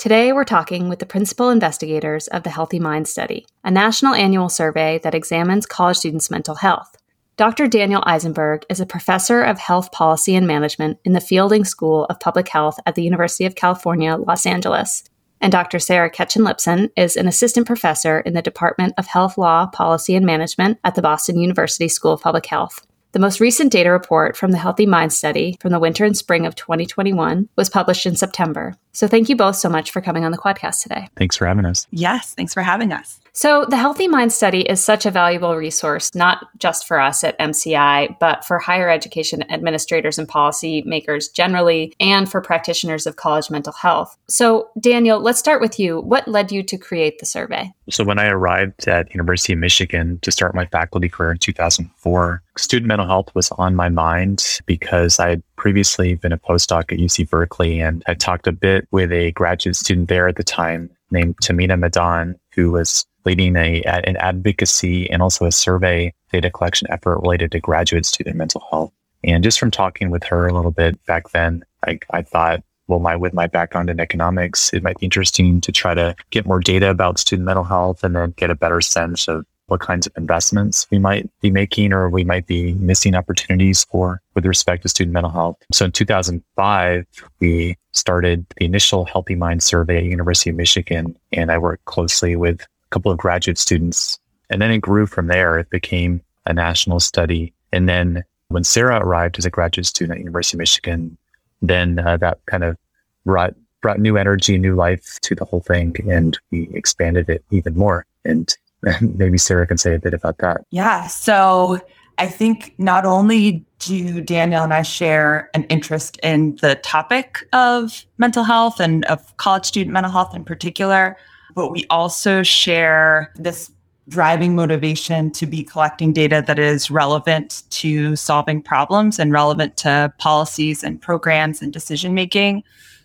Today, we're talking with the principal investigators of the Healthy Minds Study, a national annual survey that examines college students' mental health. Dr. Daniel Eisenberg is a professor of health policy and management in the Fielding School of Public Health at the University of California, Los Angeles. And Dr. Sarah Ketchen Lipson is an assistant professor in the Department of Health Law, Policy, and Management at the Boston University School of Public Health. The most recent data report from the Healthy Minds Study from the winter and spring of 2021 was published in September. So thank you both so much for coming on the Quadcast today. Thanks for having us. Yes, thanks for having us. So, the Healthy Minds Study is such a valuable resource, not just for us at MCI, but for higher education administrators and policymakers generally, and for practitioners of college mental health. So, Daniel, let's start with you. What led you to create the survey? So, when I arrived at University of Michigan to start my faculty career in 2004, student mental health was on my mind because I had previously been a postdoc at UC Berkeley and I talked a bit with a graduate student there at the time named Tamina Madan, who was leading a, an advocacy and also a survey data collection effort related to graduate student mental health. And just from talking with her a little bit back then, I, I thought, well, my with my background in economics, it might be interesting to try to get more data about student mental health and then get a better sense of what kinds of investments we might be making or we might be missing opportunities for with respect to student mental health. So in 2005, we started the initial Healthy Minds survey at University of Michigan, and I worked closely with couple of graduate students. And then it grew from there. It became a national study. And then when Sarah arrived as a graduate student at University of Michigan, then uh, that kind of brought brought new energy, new life to the whole thing, and we expanded it even more. And maybe Sarah can say a bit about that. Yeah. So I think not only do Daniel and I share an interest in the topic of mental health and of college student mental health in particular, but we also share this driving motivation to be collecting data that is relevant to solving problems and relevant to policies and programs and decision making.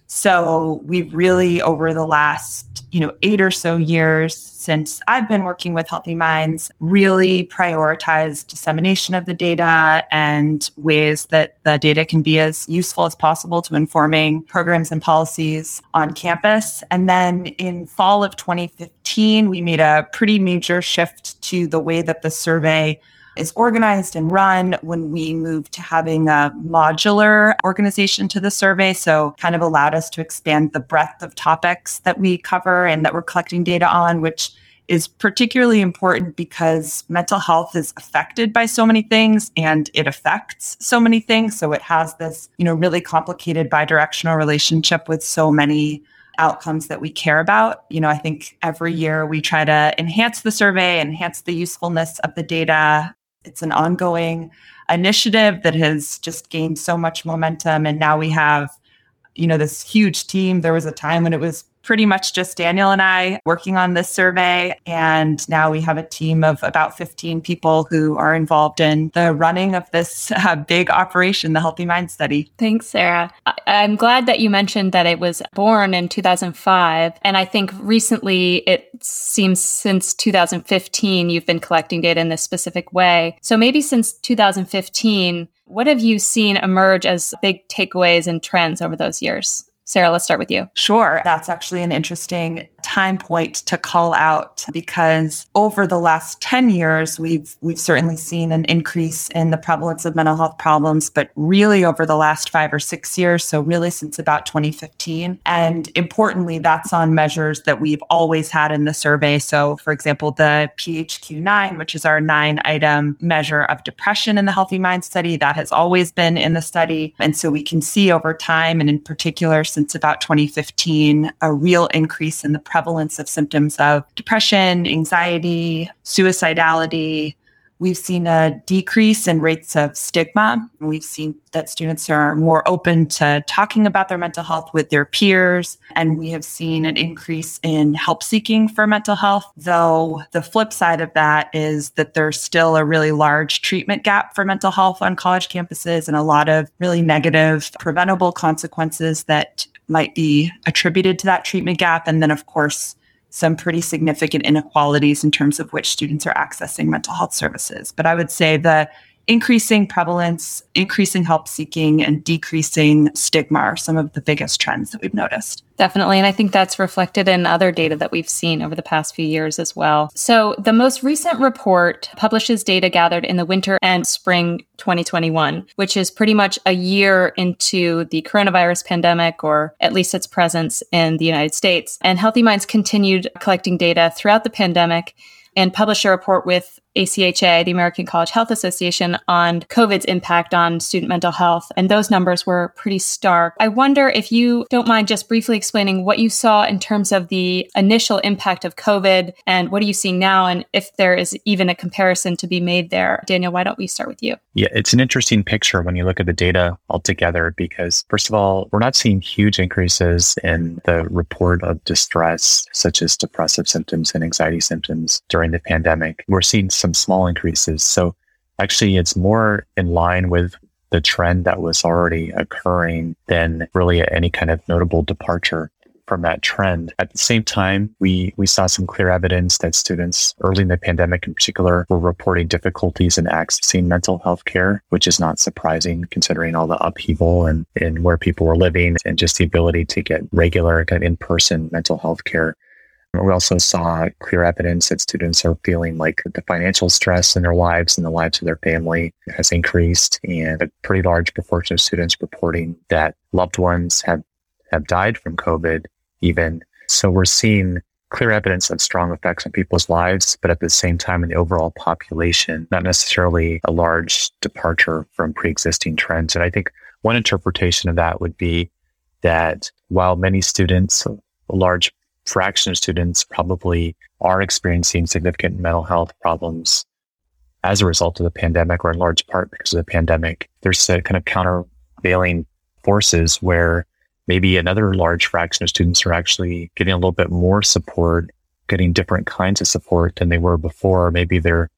So we've really over the last, you know, 8 or so years since I've been working with Healthy Minds really prioritized dissemination of the data and ways that the data can be as useful as possible to informing programs and policies on campus. And then in fall of 2015, we made a pretty major shift to the way that the survey is organized and run when we moved to having a modular organization to the survey. So kind of allowed us to expand the breadth of topics that we cover and that we're collecting data on, which is particularly important because mental health is affected by so many things and it affects so many things. So it has this, you know, really complicated bidirectional relationship with so many outcomes that we care about. You know, I think every year we try to enhance the survey, enhance the usefulness of the data, it's an ongoing initiative that has just gained so much momentum. And now we have, you know, this huge team. There was a time when it was pretty much just Daniel and I working on this survey. And now we have a team of about 15 people who are involved in the running of this uh, big operation, the Healthy Minds Study. Thanks, Sarah. I- I'm glad that you mentioned that it was born in 2005. And I think recently it seems since 2015 you've been collecting data in this specific way. So maybe since 2015, what have you seen emerge as big takeaways and trends over those years? Sarah, let's start with you. Sure. That's actually an interesting time point to call out because over the last 10 years we've we've certainly seen an increase in the prevalence of mental health problems but really over the last 5 or 6 years so really since about 2015 and importantly that's on measures that we've always had in the survey. So for example the PHQ-9 which is our 9 item measure of depression in the healthy minds study that has always been in the study. And so we can see over time and in particular since about 2015 a real increase in the prevalence of symptoms of depression, anxiety, suicidality, We've seen a decrease in rates of stigma. We've seen that students are more open to talking about their mental health with their peers. And we have seen an increase in help seeking for mental health. Though the flip side of that is that there's still a really large treatment gap for mental health on college campuses and a lot of really negative preventable consequences that might be attributed to that treatment gap. And then, of course, some pretty significant inequalities in terms of which students are accessing mental health services. But I would say the increasing prevalence, increasing help seeking, and decreasing stigma are some of the biggest trends that we've noticed. Definitely. And I think that's reflected in other data that we've seen over the past few years as well. So the most recent report publishes data gathered in the winter and spring 2021, which is pretty much a year into the coronavirus pandemic, or at least its presence in the United States. And Healthy Minds continued collecting data throughout the pandemic and published a report with ACHA, the American College Health Association, on COVID's impact on student mental health. And those numbers were pretty stark. I wonder if you don't mind just briefly explaining what you saw in terms of the initial impact of COVID and what are you seeing now, and if there is even a comparison to be made there. Daniel, why don't we start with you? Yeah, it's an interesting picture when you look at the data altogether because, first of all, we're not seeing huge increases in the report of distress, such as depressive symptoms and anxiety symptoms during the pandemic. We're seeing small increases. So actually, it's more in line with the trend that was already occurring than really any kind of notable departure from that trend. At the same time, we, we saw some clear evidence that students early in the pandemic in particular were reporting difficulties in accessing mental health care, which is not surprising considering all the upheaval and, and where people were living and just the ability to get regular kind of in-person mental health care. We also saw clear evidence that students are feeling like the financial stress in their lives and the lives of their family has increased, and a pretty large proportion of students reporting that loved ones have, have died from COVID, even. So we're seeing clear evidence of strong effects on people's lives, but at the same time, in the overall population, not necessarily a large departure from pre existing trends. And I think one interpretation of that would be that while many students, a large fraction of students probably are experiencing significant mental health problems as a result of the pandemic or in large part because of the pandemic. There's a kind of countervailing forces where maybe another large fraction of students are actually getting a little bit more support, getting different kinds of support than they were before. Maybe they're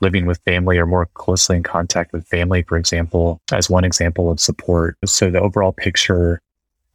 living with family or more closely in contact with family, for example, as one example of support. So the overall picture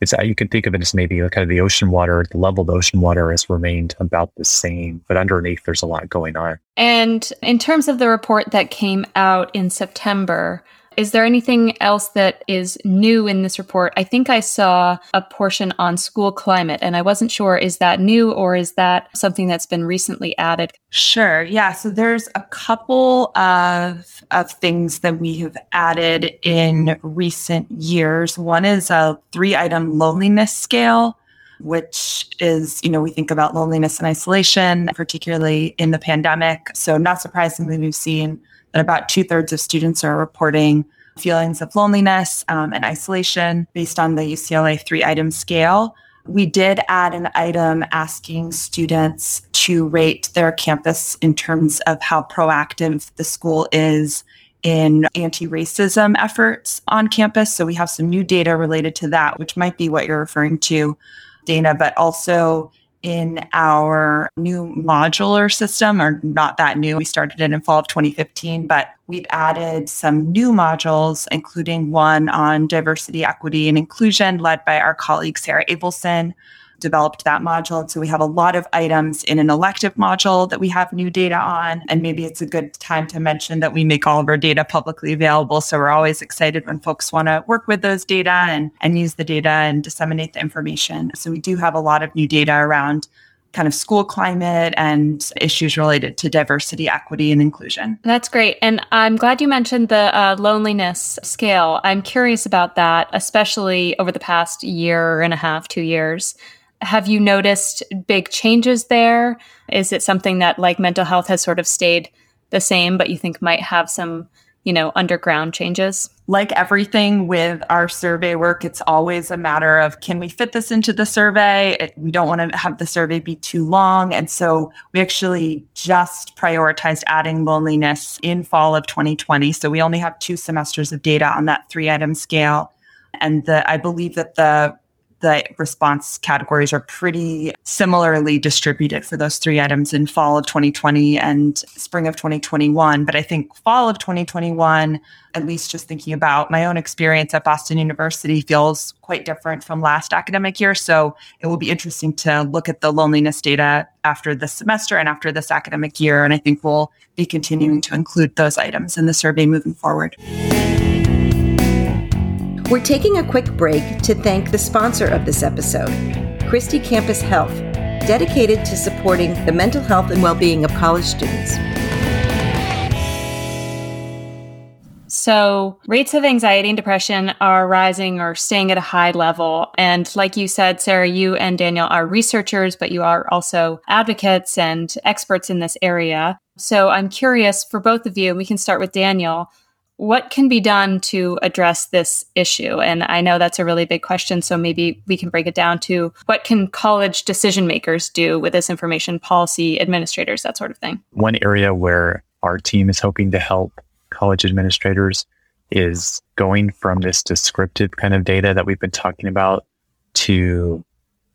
it's uh, you can think of it as maybe kind of the ocean water, the level of ocean water has remained about the same, but underneath there's a lot going on. And in terms of the report that came out in September, is there anything else that is new in this report? I think I saw a portion on school climate, and I wasn't sure is that new or is that something that's been recently added? Sure. Yeah. So there's a couple of, of things that we have added in recent years. One is a three item loneliness scale which is, you know, we think about loneliness and isolation, particularly in the pandemic. So, not surprisingly, we've seen about two thirds of students are reporting feelings of loneliness um, and isolation based on the UCLA three item scale. We did add an item asking students to rate their campus in terms of how proactive the school is in anti racism efforts on campus. So we have some new data related to that, which might be what you're referring to, Dana, but also in our new modular system, or not that new. We started it in fall of 2015, but we've added some new modules, including one on diversity, equity, and inclusion, led by our colleague Sarah Abelson, developed that module. So we have a lot of items in an elective module that we have new data on. And maybe it's a good time to mention that we make all of our data publicly available. So we're always excited when folks want to work with those data and, and use the data and disseminate the information. So we do have a lot of new data around kind of school climate and issues related to diversity, equity, and inclusion. That's great. And I'm glad you mentioned the uh, loneliness scale. I'm curious about that, especially over the past year and a half, two years. Have you noticed big changes there? Is it something that, like mental health, has sort of stayed the same, but you think might have some you know, underground changes? Like everything with our survey work, it's always a matter of can we fit this into the survey? It, we don't want to have the survey be too long. And so we actually just prioritized adding loneliness in fall of 2020. So we only have two semesters of data on that three item scale. And the, I believe that the the response categories are pretty similarly distributed for those three items in fall of 2020 and spring of 2021. But I think fall of 2021, at least just thinking about my own experience at Boston University, feels quite different from last academic year. So it will be interesting to look at the loneliness data after this semester and after this academic year. And I think we'll be continuing to include those items in the survey moving forward. We're taking a quick break to thank the sponsor of this episode, Christie Campus Health, dedicated to supporting the mental health and well being of college students. So, rates of anxiety and depression are rising or staying at a high level. And, like you said, Sarah, you and Daniel are researchers, but you are also advocates and experts in this area. So, I'm curious for both of you, we can start with Daniel what can be done to address this issue? And I know that's a really big question, so maybe we can break it down to what can college decision makers do with this information, policy administrators, that sort of thing. One area where our team is hoping to help college administrators is going from this descriptive kind of data that we've been talking about to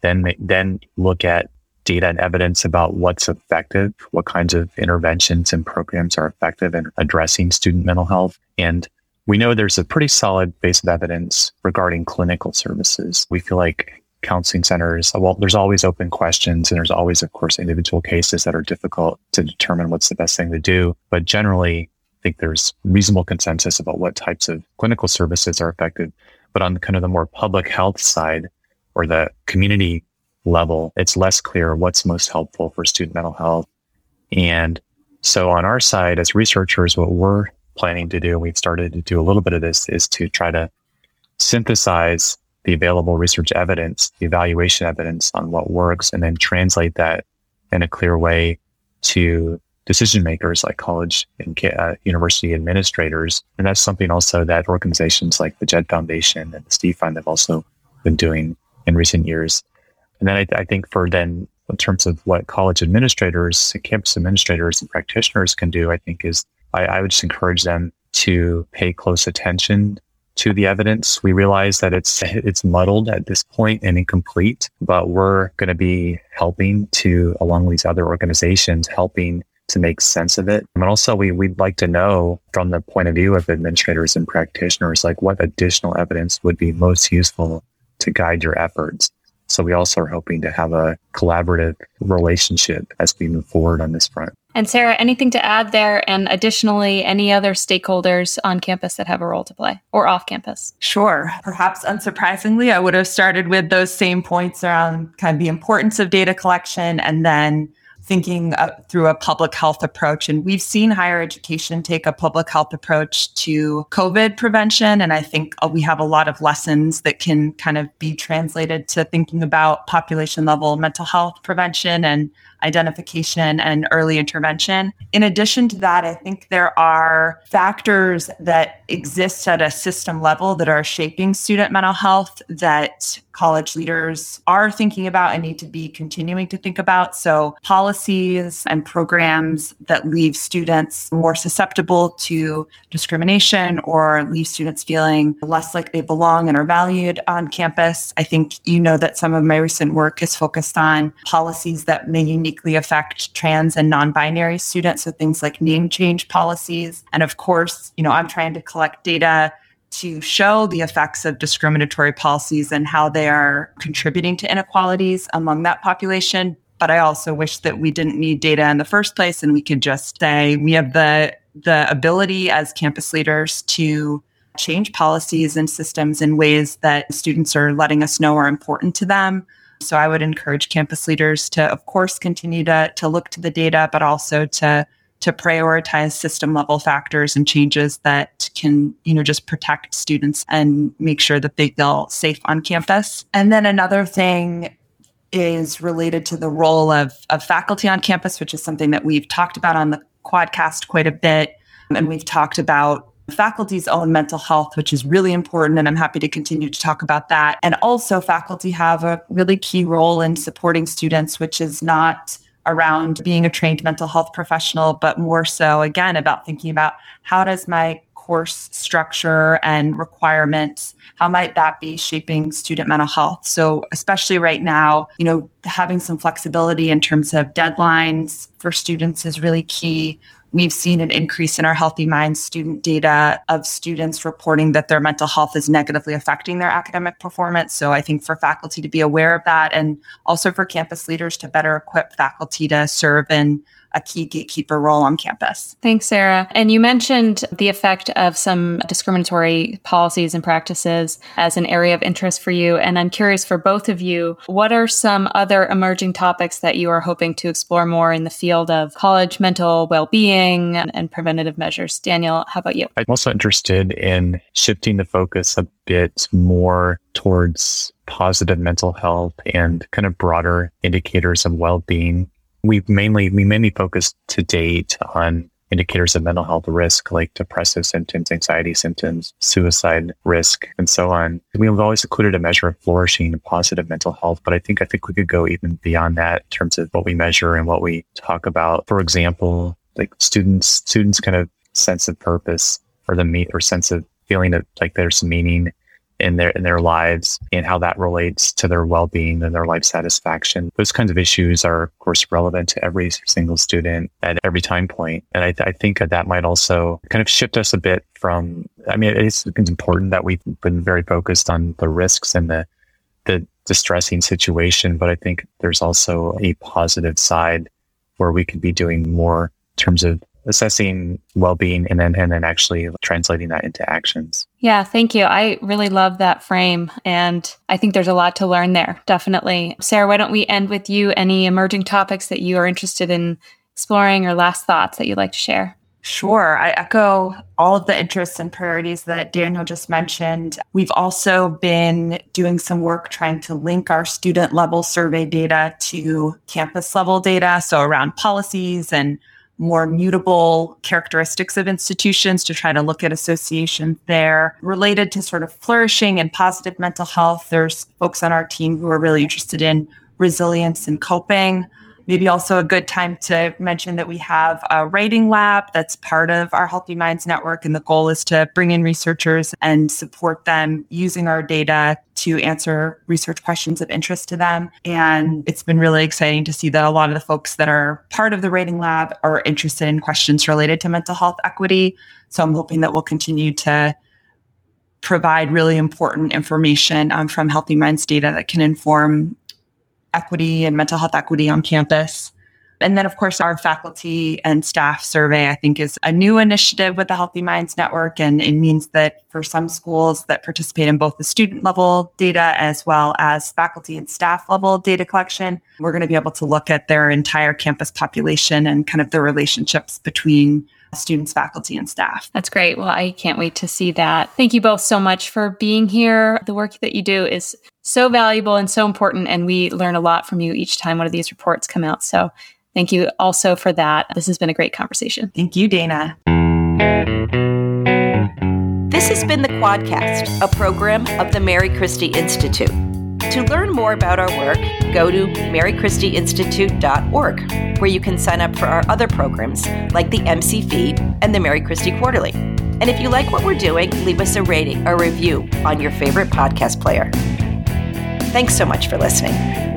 then then look at data and evidence about what's effective, what kinds of interventions and programs are effective in addressing student mental health. And we know there's a pretty solid base of evidence regarding clinical services. We feel like counseling centers, well, there's always open questions and there's always, of course, individual cases that are difficult to determine what's the best thing to do. But generally, I think there's reasonable consensus about what types of clinical services are effective. But on the kind of the more public health side or the community level, it's less clear what's most helpful for student mental health. And so on our side, as researchers, what we're planning to do, and we've started to do a little bit of this, is to try to synthesize the available research evidence, the evaluation evidence on what works, and then translate that in a clear way to decision makers like college and uh, university administrators. And that's something also that organizations like the JED Foundation and the Steve Fund have also been doing in recent years. And then I, I think for then, in terms of what college administrators, campus administrators, and practitioners can do, I think is I, I would just encourage them to pay close attention to the evidence. We realize that it's it's muddled at this point and incomplete, but we're going to be helping to along with these other organizations helping to make sense of it. And also we we'd like to know from the point of view of administrators and practitioners like what additional evidence would be most useful to guide your efforts. So we also are hoping to have a collaborative relationship as we move forward on this front. And Sarah, anything to add there? And additionally, any other stakeholders on campus that have a role to play or off campus? Sure. Perhaps unsurprisingly, I would have started with those same points around kind of the importance of data collection and then thinking through a public health approach. And we've seen higher education take a public health approach to COVID prevention. And I think uh, we have a lot of lessons that can kind of be translated to thinking about population level mental health prevention and identification and early intervention. In addition to that, I think there are factors that exist at a system level that are shaping student mental health that college leaders are thinking about and need to be continuing to think about. So, policies and programs that leave students more susceptible to discrimination or leave students feeling less like they belong and are valued on campus. I think you know that some of my recent work is focused on policies that may uniquely affect trans and non binary students. So, things like name change policies. And of course, you know, I'm trying to collect data to show the effects of discriminatory policies and how they are contributing to inequalities among that population. But I also wish that we didn't need data in the first place and we could just say we have the the ability as campus leaders to change policies and systems in ways that students are letting us know are important to them. So I would encourage campus leaders to, of course, continue to, to look to the data, but also to to prioritize system level factors and changes that can, you know, just protect students and make sure that they feel safe on campus. And then another thing is related to the role of, of faculty on campus, which is something that we've talked about on the quadcast quite a bit. And we've talked about faculty's own mental health, which is really important. And I'm happy to continue to talk about that. And also, faculty have a really key role in supporting students, which is not around being a trained mental health professional, but more so, again, about thinking about how does my course structure and requirements how might that be shaping student mental health so especially right now you know having some flexibility in terms of deadlines for students is really key we've seen an increase in our healthy minds student data of students reporting that their mental health is negatively affecting their academic performance. So i think for faculty to be aware of that and also for campus leaders to better equip faculty to serve in a key gatekeeper role on campus. Thanks, Sarah. And you mentioned the effect of some discriminatory policies and practices as an area of interest for you. And I'm curious for both of you, what are some other emerging topics that you are hoping to explore more in the field of college mental well being and, and preventative measures? Daniel, how about you? I'm also interested in shifting the focus a bit more towards positive mental health and kind of broader indicators of well-being we've mainly we mainly focused to date on indicators of mental health risk like depressive symptoms, anxiety symptoms, suicide risk, and so on. We've always included a measure of flourishing and positive mental health, but I think I think we could go even beyond that in terms of what we measure and what we talk about. For example, like students students kind of sense of purpose or the meat or sense of feeling that like there's meaning in their in their lives and how that relates to their well-being and their life satisfaction. Those kinds of issues are, of course, relevant to every single student at every time point. And I, th- I think that might also kind of shift us a bit from. I mean, it's, it's important that we've been very focused on the risks and the the distressing situation, but I think there's also a positive side where we could be doing more in terms of assessing well-being and then and then actually translating that into actions. Yeah, thank you. I really love that frame and I think there's a lot to learn there. Definitely. Sarah, why don't we end with you any emerging topics that you are interested in exploring or last thoughts that you'd like to share? Sure. I echo all of the interests and priorities that Daniel just mentioned. We've also been doing some work trying to link our student level survey data to campus level data. So around policies and more mutable characteristics of institutions to try to look at associations there related to sort of flourishing and positive mental health. There's folks on our team who are really interested in resilience and coping. Maybe also a good time to mention that we have a writing lab that's part of our Healthy Minds Network. And the goal is to bring in researchers and support them using our data to answer research questions of interest to them. And it's been really exciting to see that a lot of the folks that are part of the writing lab are interested in questions related to mental health equity. So I'm hoping that we'll continue to provide really important information um, from Healthy Minds data that can inform equity and mental health equity on campus. And then, of course, our faculty and staff survey, I think, is a new initiative with the Healthy Minds Network. And it means that for some schools that participate in both the student level data as well as faculty and staff level data collection, we're going to be able to look at their entire campus population and kind of the relationships between students, faculty, and staff. That's great. Well, I can't wait to see that. Thank you both so much for being here. The work that you do is so valuable and so important, and we learn a lot from you each time one of these reports come out. So thank you also for that. This has been a great conversation. Thank you, Dana. This has been the Quadcast, a program of the Mary Christie Institute. To learn more about our work, go to marychristieinstitute.org, where you can sign up for our other programs like the MC Feed and the Mary Christie Quarterly. And if you like what we're doing, leave us a rating or review on your favorite podcast player. Thanks so much for listening.